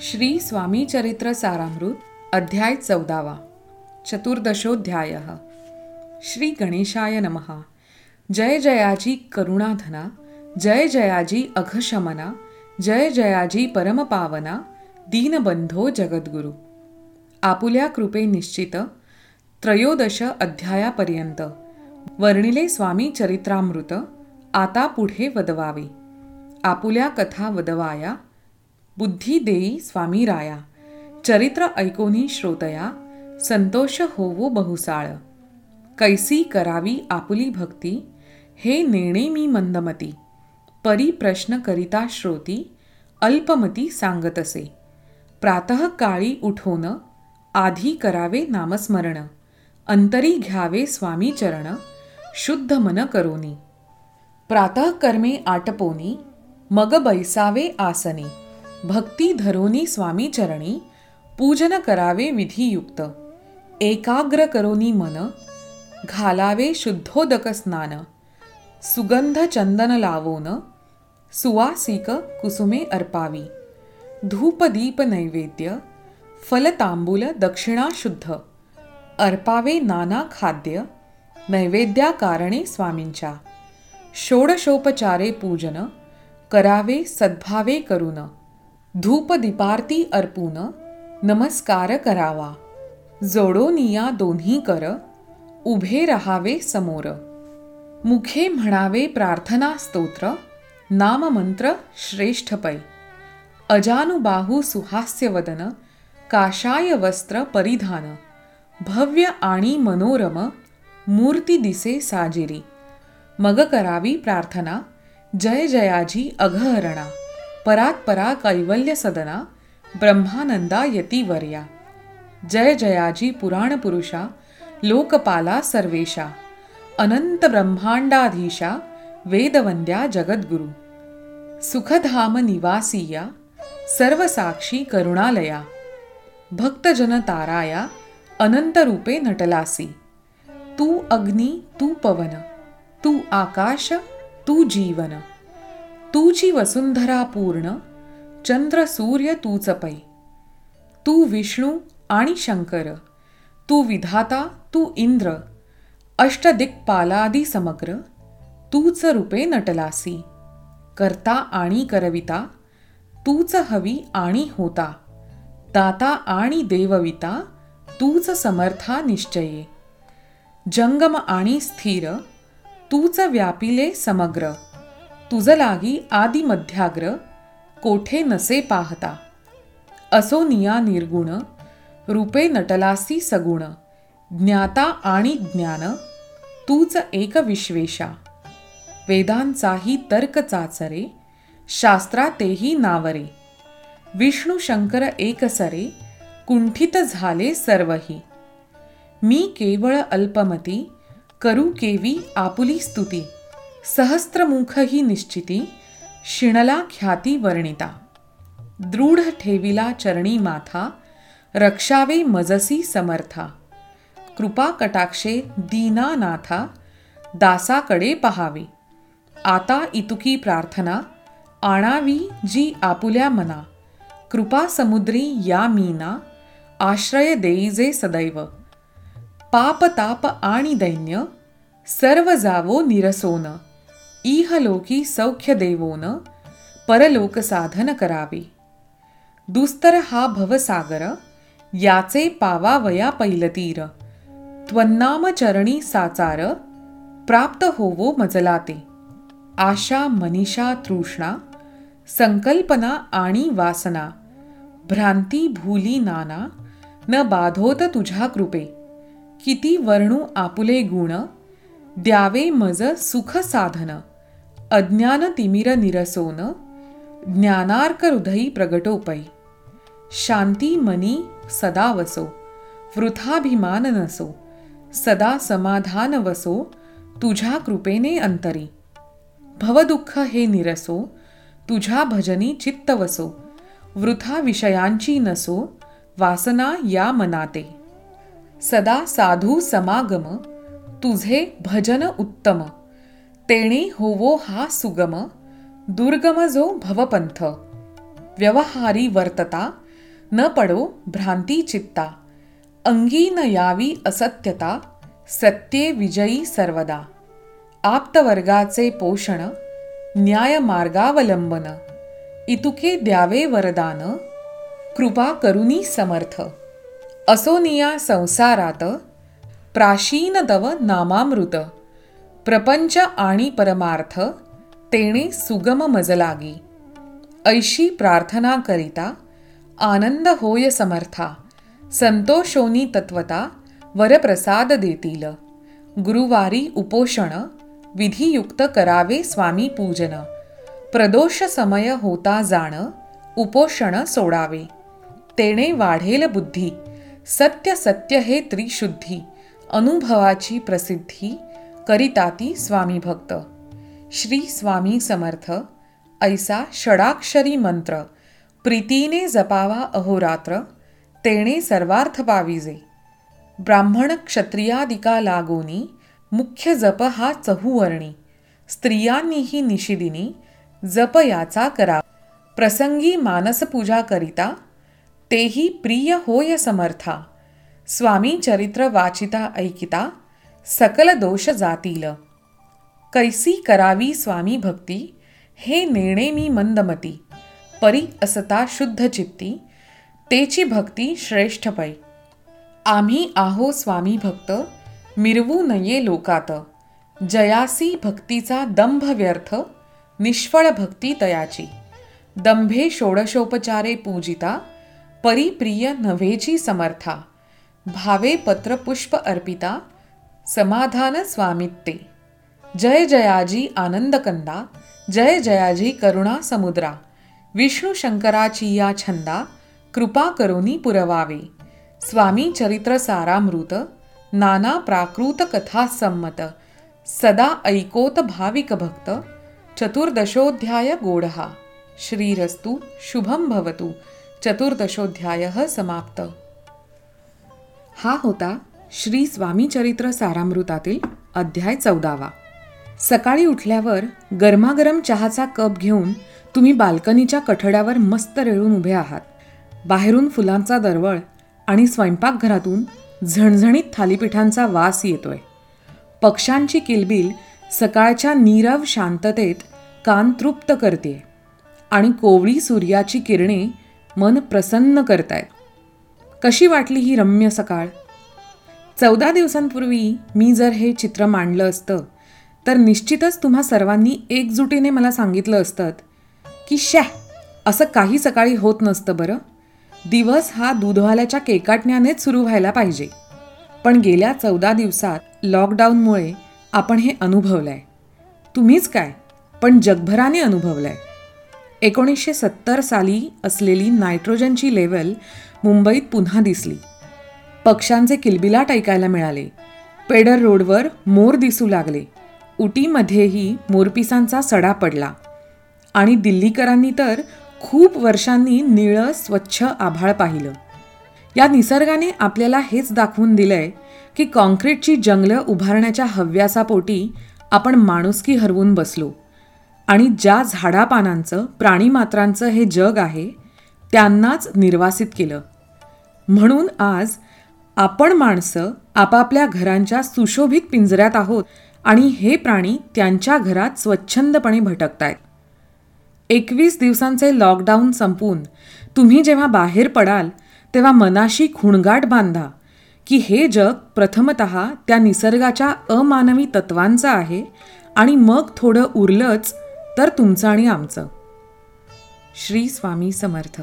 श्री स्वामी चरित्र सारामृत अध्याय चौदावा चतुर्दशोध्याय. श्री गणेशाय नमः. जय जयाजी करुणाधना जय जयाजी अघशमना जय जयाजी परमपावना दीनबंधो जगद्गुरु. आपुल्या कृपे निश्चित त्रयोदश अध्यायापर्यंत. वर्णिले स्वामी चरित्रामृत आता पुढे वदवावे. आपुल्या कथा वदवाया बुद्धी देई स्वामी राया चरित्र ऐकोनी श्रोतया संतोष होवो बहुसाळ. कैसी करावी आपुली भक्ती हे नेणे मी मंदमती परी प्रश्न करिता श्रोती अल्पमती सांगतसे. प्रातः काळी उठोन आधी करावे नामस्मरण अंतरी घ्यावे स्वामी चरण शुद्ध मन करोनी. प्रातः कर्मे आटपोनी मग बैसावे आसनी. भक्ती धरोनी स्वामी चरणी पूजन करावे विधियुक्त. एकाग्र करोनी मन घालावे शुद्धोदक स्नान. सुगंध चंदन लावोन सुवासिक कुसुमे अर्पावी. धूपदीप नैवेद्य फलतांबूल दक्षिणाशुद्ध अर्पावे नाना खाद्य नैवेद्याकारणे स्वामींच्या. षोडशोपचारे पूजन करावे सद्भावे करून धूपदीपारती अर्पून नमस्कार करावा. जोडोनिया दोन्ही कर उभे रहावे समोर. मुखे म्हणावे प्रार्थना स्तोत्र नाममंत्र श्रेष्ठ पै अजानुबाहू सुहास्यवदन काशाय वस्त्र परिधान. भव्य आणि मनोरम मूर्ती दिसे साजिरी. मग करावी प्रार्थना जय जयाजी अघहरणा. परात्परा कैवल्य सदना ब्रह्मानंदा यतीवर्या जय जयाजी पुराण पुरुषा लोकपाला सर्वेशा। अनंत ब्रह्मांडाधीशा वेदवंद्या जगद्गुरु। सुखधाम निवासीया सर्वसाक्षी करुणालया। भक्तजन ताराया अनंतरूपे नटलासी। तू अग्नी तू पवन तू आकाश तू जीवन। तूची वसुंधरा पूर्ण चंद्र सूर्य तूच पै. तू विष्णू आणि शंकर तू विधाता तू इंद्र अष्टदिक्पालादी समग्र तूच रूपे नटलासी. करता आणि करविता तूच हवी आणि होता. दाता आणि देवविता तूच समर्था निश्चये. जंगम आणि स्थिर तूच व्यापिले समग्र. तुझ लागी आदि मध्याग्र कोठे नसे पाहता? असो निया निर्गुण रूपे नटलासी सगुण ज्ञाता आणि ज्ञान तूच एक विश्वेशा। वेदांचाही तर्क चाचरे शास्त्रा तेही नावरे। विष्णू शंकर एकसरे कुंठित झाले सर्वही। मी केवळ अल्पमती करू केवी आपुली स्तुती। सहस्त्रमुख ही निश्चिती शिणला ख्याती वर्णिता. दृढ ठेविला चरणी माथा रक्षावे मजसी समर्था. कृपा कटाक्षे दीनानाथा दासाकडे पहावे. आता इतुकी प्रार्थना आणावी जी आपुल्या मना. कृपा समुद्री या मीना आश्रय देईजे सदैव. पाप ताप आणि दैन्य सर्व जावो निरसोन. इहलोकी सौख्य देवोन परलोक साधन करावे दुस्तर हा भवसागर याचे पावावया पैलतीर। त्वन्नाम चरणी साचार प्राप्त होवो मजलाते। आशा मनीषा तृष्णा संकल्पना आणि वासना। भ्रांती भूली नाना न बाधोत तुझ्या कृपे। किती वर्णू आपुले गुण द्यावे मज सुख साधन. अज्ञान तिमिर निरसोन ज्ञानार्क हृदयी प्रगटोपै. शांती मनी सदा वसो वृथाभिमान नसो सदा समाधान वसो तुझ्या कृपेने अंतरी. भवदुःख हे निरसो तुझ्या भजनी चित्त वसो वृथा विषयांची नसो वासना या मनाते. सदा साधू समागम तुझे भजन उत्तम। तेणे होवो हा सुगम। दुर्गम जो भवपंथ। व्यवहारी वर्तता। न पडो भ्रांती चित्ता। अंगी न यावी असत्यता। सत्ये विजयी सर्वदा। आप्तवर्गाचे पोषण। न्याय मार्गावलंबन। इतुके द्यावे वरदान। कृपा करुनी समर्थ। असोनिया संसारात प्राशीन दव नामामृत। प्रपंच आणि परमार्थ तेणे सुगम मजलागी। ऐशी प्रार्थना करिता आनंद होय समर्था संतोषोनी तत्वता वरप्रसाद देतील। गुरुवारी उपोषण विधियुक्त करावे स्वामी पूजन। प्रदोष समय होता जाण उपोषण सोडावे। तेणे वाढेल बुद्धी सत्य सत्य हे त्रिशुद्धी। अनुभवाची प्रसिद्धी करिताती स्वामी भक्त. श्री स्वामी समर्थ ऐसा षडाक्षरी मंत्र प्रीतीने जपावा अहोरात्र तेणे सर्वार्थ पाविजे ब्राह्मण क्षत्रियादिका लागोनी मुख्य जप हा चहुवर्णी स्त्रियांनीही निशिदिनी जप याचा करा. प्रसंगी मानसपूजा करिता तेही प्रिय होय समर्था. स्वामी चरित्र वाचिता ऐकिता सकल दोष जातील. कैसी करावी स्वामी भक्ती हे नेणे मी मंदमती परी असता शुद्ध चित्ती तेची भक्ती श्रेष्ठ पै. आम्ही आहो स्वामी भक्त मिरवू नये लोकात. जयासी भक्तीचा दंभ व्यर्थ निष्फळ भक्ती तयाची. दंभे षोडशोपचारे पूजिता परिप्रिय नव्हेची समर्था. भावे पत्र पुष्प अर्पिता समाधान स्वामित्ते। जय जयाजी आनंदकंदा जय जयाजी करुणा समुद्रा। विष्णू शंकराची या छंदा कृपा करोनी पुरवावे। स्वामी चरित्र सारामृत नाना प्राकृत कथा संमत सदा ऐकोत भाविक भक्त चतुर्दशोध्याय गोढहा। श्रीरस्तु शुभम भवतु। चतुर्दशोध्याय समाप्त। हा होता श्री स्वामीचरित्र सारामृतातील अध्याय चौदावा. सकाळी उठल्यावर गरमागरम चहाचा कप घेऊन तुम्ही बाल्कनीच्या कठड्यावर मस्त रेळून उभे आहात. बाहेरून फुलांचा दरवळ आणि स्वयंपाकघरातून झणझणीत थालीपीठांचा वास येतोय. पक्ष्यांची किलबिल सकाळच्या नीरव शांततेत कान तृप्त करते आणि कोवळी सूर्याची किरणे मन प्रसन्न करतायत. कशी वाटली ही रम्य सकाळ? चौदा दिवसांपूर्वी मी जर हे चित्र मांडलं असतं तर निश्चितच तुम्हा सर्वांनी एकजुटीने मला सांगितलं असतं की शॅ असं काही सकाळी होत नसतं बरं. दिवस हा दूधवाल्याच्या केकाटण्यानेच सुरू व्हायला पाहिजे. पण गेल्या चौदा दिवसात लॉकडाऊनमुळे आपण हे अनुभवलं आहे तुम्हीच काय पण जगभराने अनुभवलं आहे एकोणीसशे सत्तर साली असलेली नायट्रोजनची लेवल मुंबईत पुन्हा दिसली. पक्ष्यांचे किलबिलाट ऐकायला मिळाले. पेडर रोडवर मोर दिसू लागले. उटीमध्येही मोरपिसांचा सडा पडला. आणि दिल्लीकरांनी तर खूप वर्षांनी निळं स्वच्छ आभाळ पाहिलं. या निसर्गाने आपल्याला हेच दाखवून दिलंय की कॉन्क्रीटची जंगलं उभारण्याच्या हव्यासापोटी आपण माणुसकी हरवून बसलो. आणि ज्या झाडापानांचं प्राणीमात्रांचं हे जग आहे त्यांनाच निर्वासित केलं. म्हणून आज आपण माणसं आपापल्या घरांच्या सुशोभित पिंजऱ्यात आहोत आणि हे प्राणी त्यांच्या घरात स्वच्छंदपणे भटकतायत. एकवीस दिवसांचे लॉकडाऊन संपून तुम्ही जेव्हा बाहेर पडाल तेव्हा मनाशी खुणगाट बांधा की हे जग प्रथमत त्या निसर्गाच्या अमानवी तत्वांचं आहे आणि मग थोडं उरलंच तर तुमचं आणि आमचं. श्री स्वामी समर्थ.